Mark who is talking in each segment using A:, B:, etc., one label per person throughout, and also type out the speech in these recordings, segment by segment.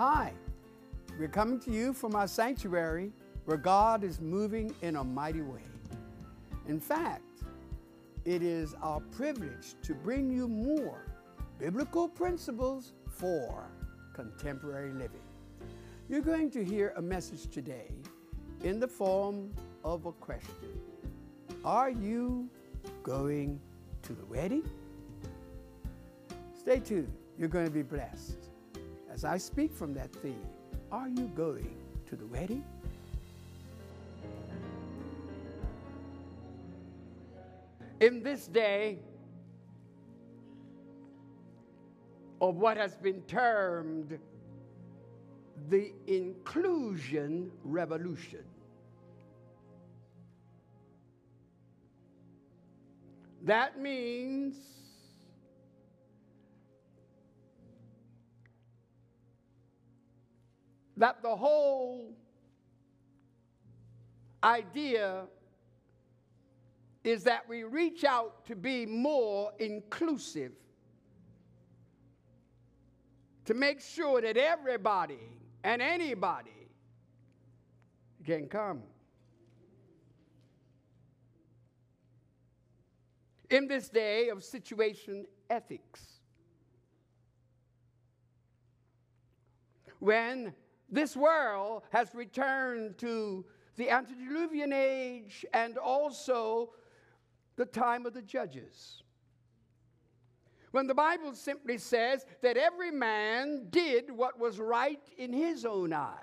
A: Hi, we're coming to you from our sanctuary where God is moving in a mighty way. In fact, it is our privilege to bring you more biblical principles for contemporary living. You're going to hear a message today in the form of a question Are you going to the wedding? Stay tuned, you're going to be blessed. As I speak from that theme, are you going to the wedding? In this day of what has been termed the inclusion revolution, that means that the whole idea is that we reach out to be more inclusive, to make sure that everybody and anybody can come. In this day of situation ethics, when this world has returned to the antediluvian age and also the time of the judges. When the Bible simply says that every man did what was right in his own eyes.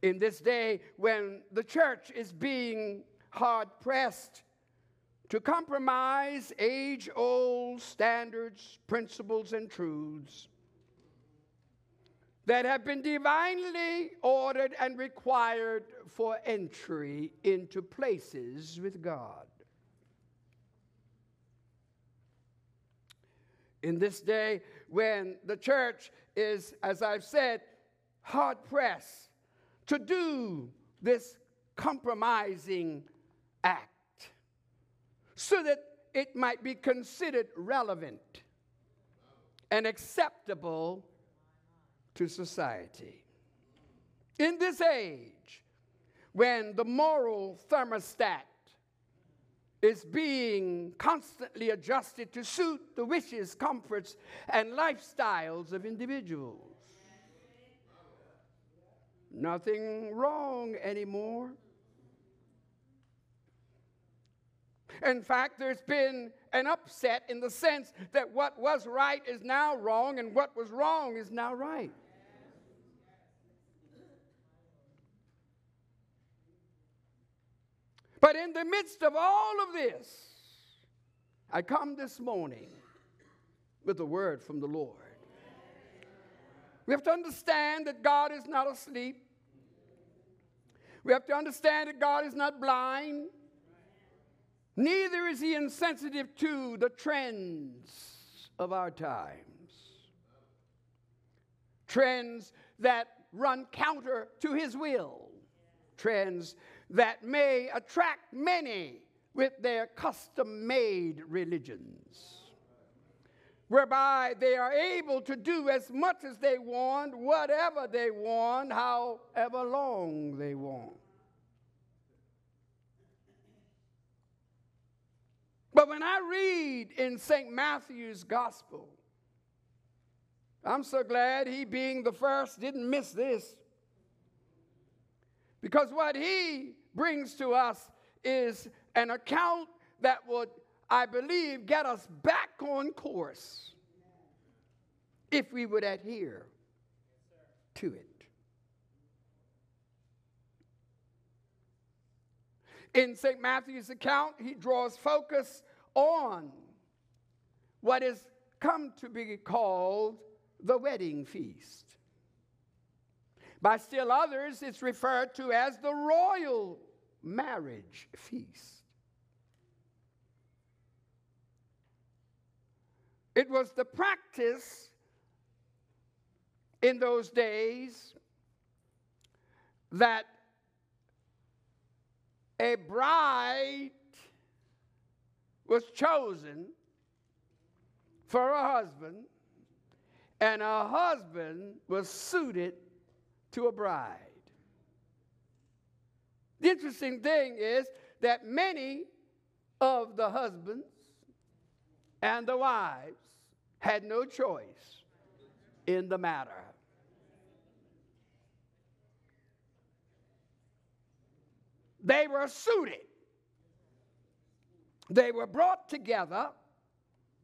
A: In this day when the church is being hard pressed to compromise age old standards, principles, and truths that have been divinely ordered and required for entry into places with God. In this day, when the church is, as I've said, hard pressed to do this compromising act so that it might be considered relevant and acceptable to society. In this age, when the moral thermostat is being constantly adjusted to suit the wishes, comforts, and lifestyles of individuals. Nothing wrong anymore In fact, there's been an upset in the sense that what was right is now wrong and what was wrong is now right. But in the midst of all of this, I come this morning with a word from the Lord. We have to understand that God is not asleep. We have to understand that God is not blind. Neither is he insensitive to the trends of our times. Trends that run counter to his will. Trends that may attract many with their custom made religions, whereby they are able to do as much as they want, whatever they want, however long they want. But when I read in St. Matthew's gospel, I'm so glad he, being the first, didn't miss this. Because what he brings to us is an account that would, I believe, get us back on course if we would adhere to it. In St. Matthew's account, he draws focus on what is come to be called the wedding feast. By still others, it's referred to as the royal marriage feast. It was the practice in those days that a bride was chosen for a husband, and a husband was suited to a bride. The interesting thing is that many of the husbands and the wives had no choice in the matter. They were suited. They were brought together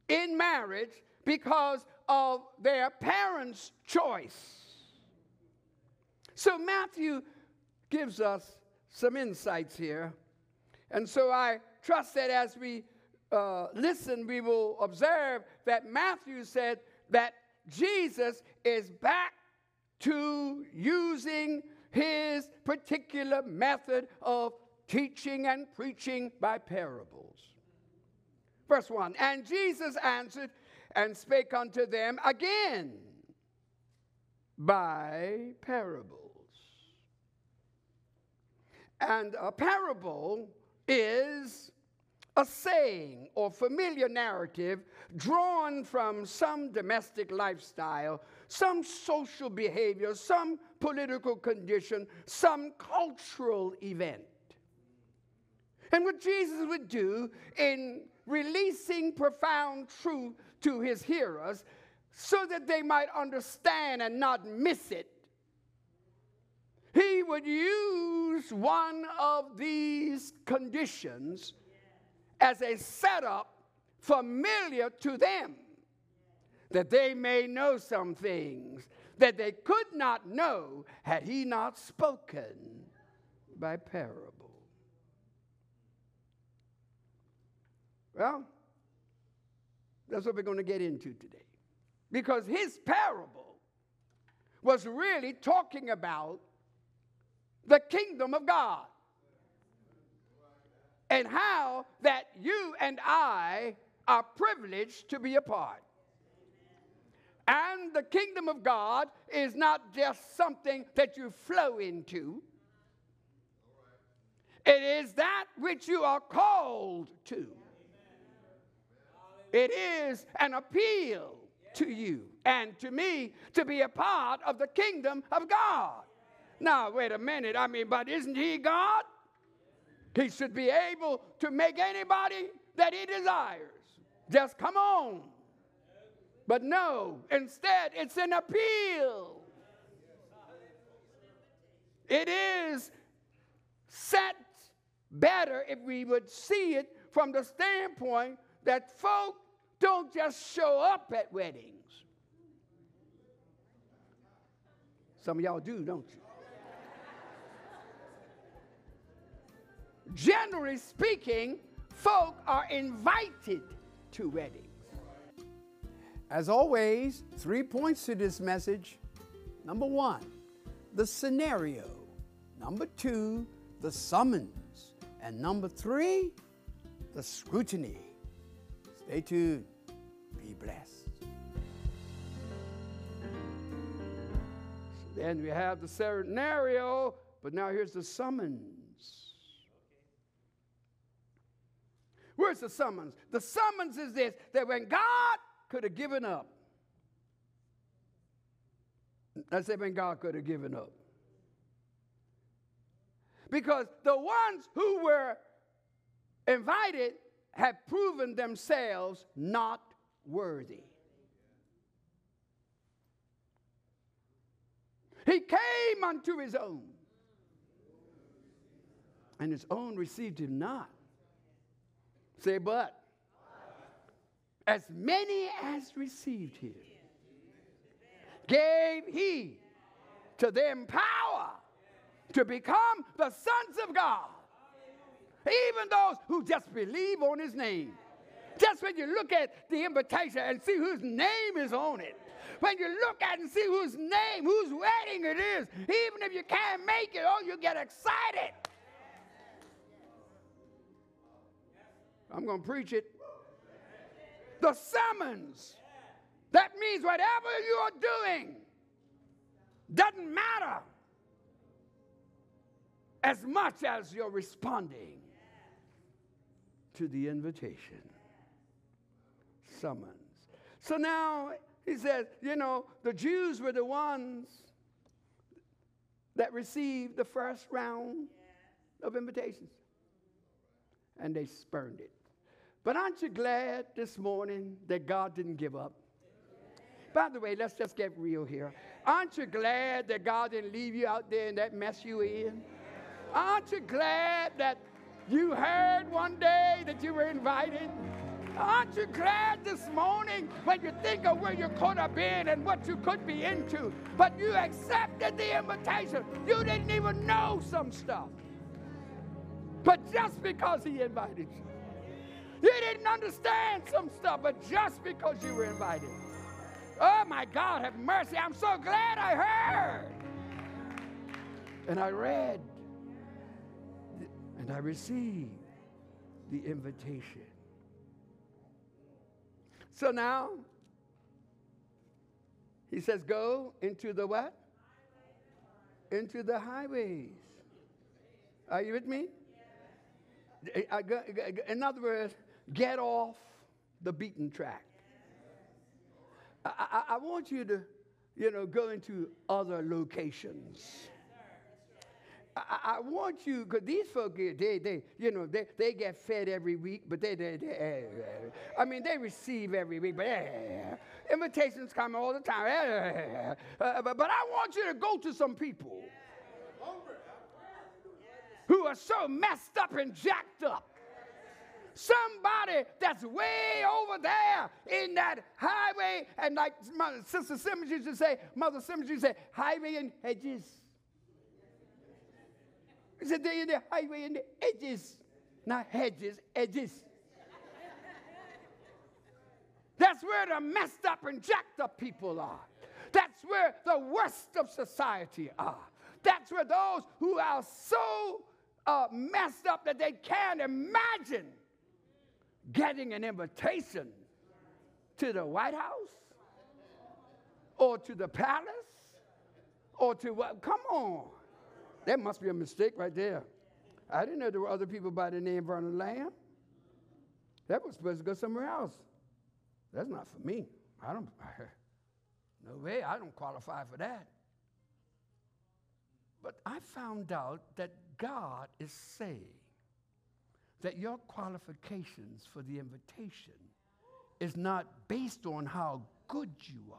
A: in marriage because of their parents' choice. So Matthew gives us some insights here. And so I trust that as we uh, listen, we will observe that Matthew said that Jesus is back to using his particular method of teaching and preaching by parables. Verse 1 And Jesus answered and spake unto them again by parables. And a parable is a saying or familiar narrative drawn from some domestic lifestyle, some social behavior, some political condition, some cultural event. And what Jesus would do in releasing profound truth to his hearers so that they might understand and not miss it he would use one of these conditions as a setup familiar to them, that they may know some things that they could not know had he not spoken by parable. Well, that's what we're going to get into today. Because his parable was really talking about the kingdom of God. And how that you and I are privileged to be a part. And the kingdom of God is not just something that you flow into, it is that which you are called to. It is an appeal to you and to me to be a part of the kingdom of God. Now, wait a minute. I mean, but isn't he God? He should be able to make anybody that he desires. Just come on. But no, instead, it's an appeal. It is set better if we would see it from the standpoint that folk don't just show up at weddings. Some of y'all do, don't you? Generally speaking, folk are invited to weddings. As always, three points to this message. Number one, the scenario. Number two, the summons. And number three, the scrutiny. Stay tuned. Be blessed. then we have the scenario, but now here's the summons. Where's the summons? The summons is this that when God could have given up, I said when God could have given up. Because the ones who were invited had proven themselves not worthy. He came unto his own, and his own received him not. Say, but. As many as received him, gave he to them power to become the sons of God. Even those who just believe on his name. Just when you look at the invitation and see whose name is on it, when you look at and see whose name, whose wedding it is, even if you can't make it, oh, you get excited. I'm going to preach it. The summons. That means whatever you are doing doesn't matter as much as you're responding to the invitation. summons. So now he says, you know, the Jews were the ones that received the first round of invitations. And they spurned it. But aren't you glad this morning that God didn't give up? By the way, let's just get real here. Aren't you glad that God didn't leave you out there in that mess you in? Aren't you glad that you heard one day that you were invited? Aren't you glad this morning when you think of where you could have been and what you could be into? But you accepted the invitation. You didn't even know some stuff. But just because he invited you, you didn't understand some stuff, but just because you were invited. Oh my God, have mercy. I'm so glad I heard. And I read and I received the invitation. So now, he says, go into the what? Into the highways. Are you with me? In other words, get off the beaten track. I, I, I want you to, you know, go into other locations. I, I want you, because these folks, they, they, you know, they, they get fed every week, but they, they, they. I mean, they receive every week, but eh, invitations come all the time. Uh, but, but I want you to go to some people who are so messed up and jacked up. Somebody that's way over there in that highway, and like Sister Simmons used to say, Mother Simmons used to say, highway and hedges. He said they're in the highway in the edges, not hedges, edges. That's where the messed up and jacked up people are. That's where the worst of society are. That's where those who are so uh, messed up that they can't imagine getting an invitation to the White House or to the palace or to what? Come on. That must be a mistake right there. I didn't know there were other people by the name Vernon Lambe. That was supposed to go somewhere else. That's not for me. I don't, no way, I don't qualify for that. But I found out that God is saying that your qualifications for the invitation is not based on how good you are,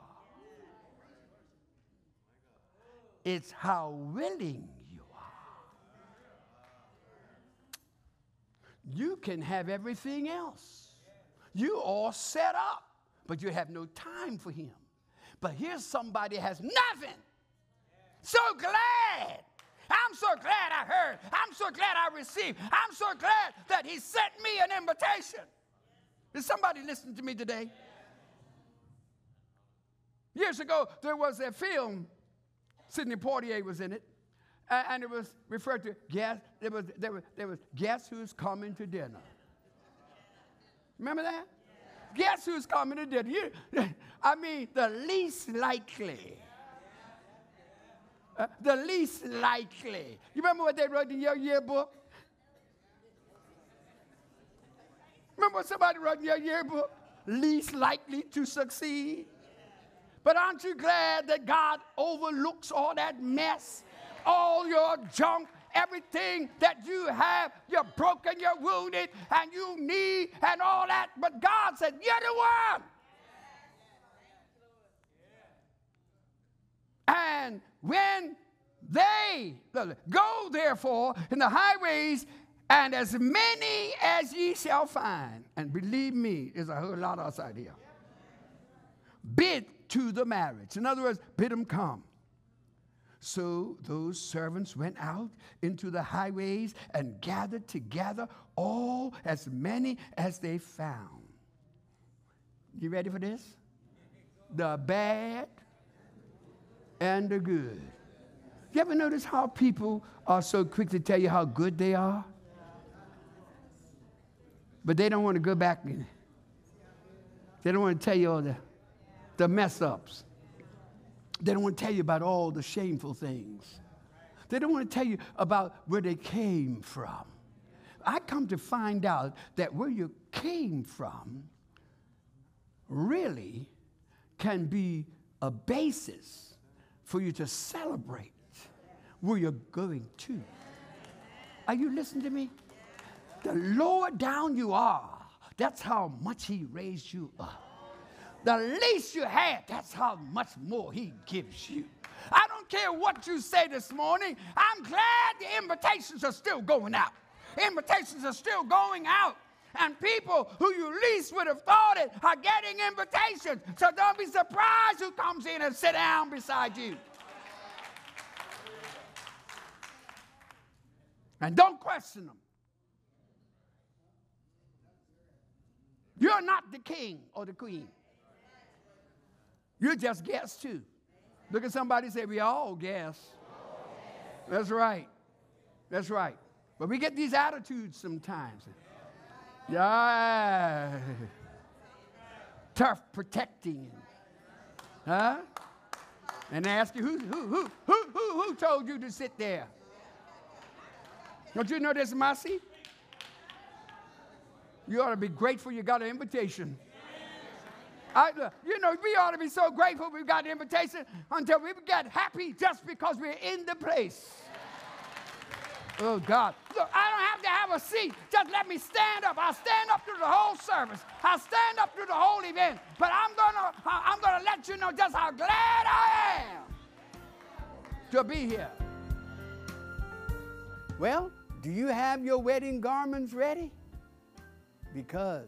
A: it's how willing you are. You can have everything else. You all set up, but you have no time for him. But here's somebody has nothing. So glad. I'm so glad I heard. I'm so glad I received. I'm so glad that he sent me an invitation. Is somebody listening to me today? Years ago, there was a film, Sidney Poitier was in it, and it was referred to guess there was there was there was guess who's coming to dinner. Remember that? Guess who's coming to dinner? You, I mean, the least likely. Uh, the least likely. You remember what they wrote in your yearbook? Remember what somebody wrote in your yearbook? Least likely to succeed. But aren't you glad that God overlooks all that mess all your junk, everything that you have, you're broken, you're wounded, and you need, and all that. But God said, You're the one. And when they go, therefore, in the highways, and as many as ye shall find, and believe me, there's a whole lot outside here, bid to the marriage. In other words, bid them come. So those servants went out into the highways and gathered together all as many as they found. You ready for this? The bad and the good. You ever notice how people are so quick to tell you how good they are? But they don't want to go back. They don't want to tell you all the, the mess ups. They don't want to tell you about all the shameful things. They don't want to tell you about where they came from. I come to find out that where you came from really can be a basis for you to celebrate where you're going to. Are you listening to me? The lower down you are, that's how much He raised you up. The least you had, that's how much more He gives you. I don't care what you say this morning, I'm glad the invitations are still going out. Invitations are still going out. And people who you least would have thought it are getting invitations. So don't be surprised who comes in and sit down beside you. And don't question them. You're not the king or the queen. You're just guests too. Look at somebody say, We all guests. That's right. That's right. But we get these attitudes sometimes. Yeah. Tough protecting. Huh? And they ask you, who, who, who, who, who, who told you to sit there? Don't you know this is my seat? You ought to be grateful you got an invitation. I, you know, we ought to be so grateful we got an invitation until we get happy just because we're in the place. Oh, God. Look, I don't have to have a seat. Just let me stand up. I'll stand up through the whole service. I'll stand up through the whole event. But I'm going to I'm to let you know just how glad I am to be here. Well, do you have your wedding garments ready? Because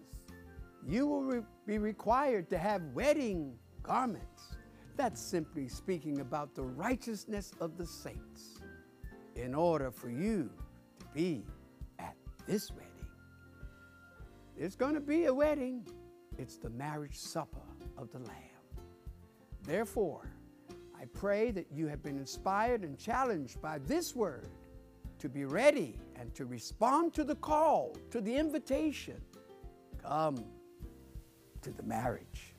A: you will re- be required to have wedding garments. That's simply speaking about the righteousness of the saints in order for you to be at this wedding. It's going to be a wedding, it's the marriage supper of the Lamb. Therefore, I pray that you have been inspired and challenged by this word to be ready and to respond to the call, to the invitation. Come to the marriage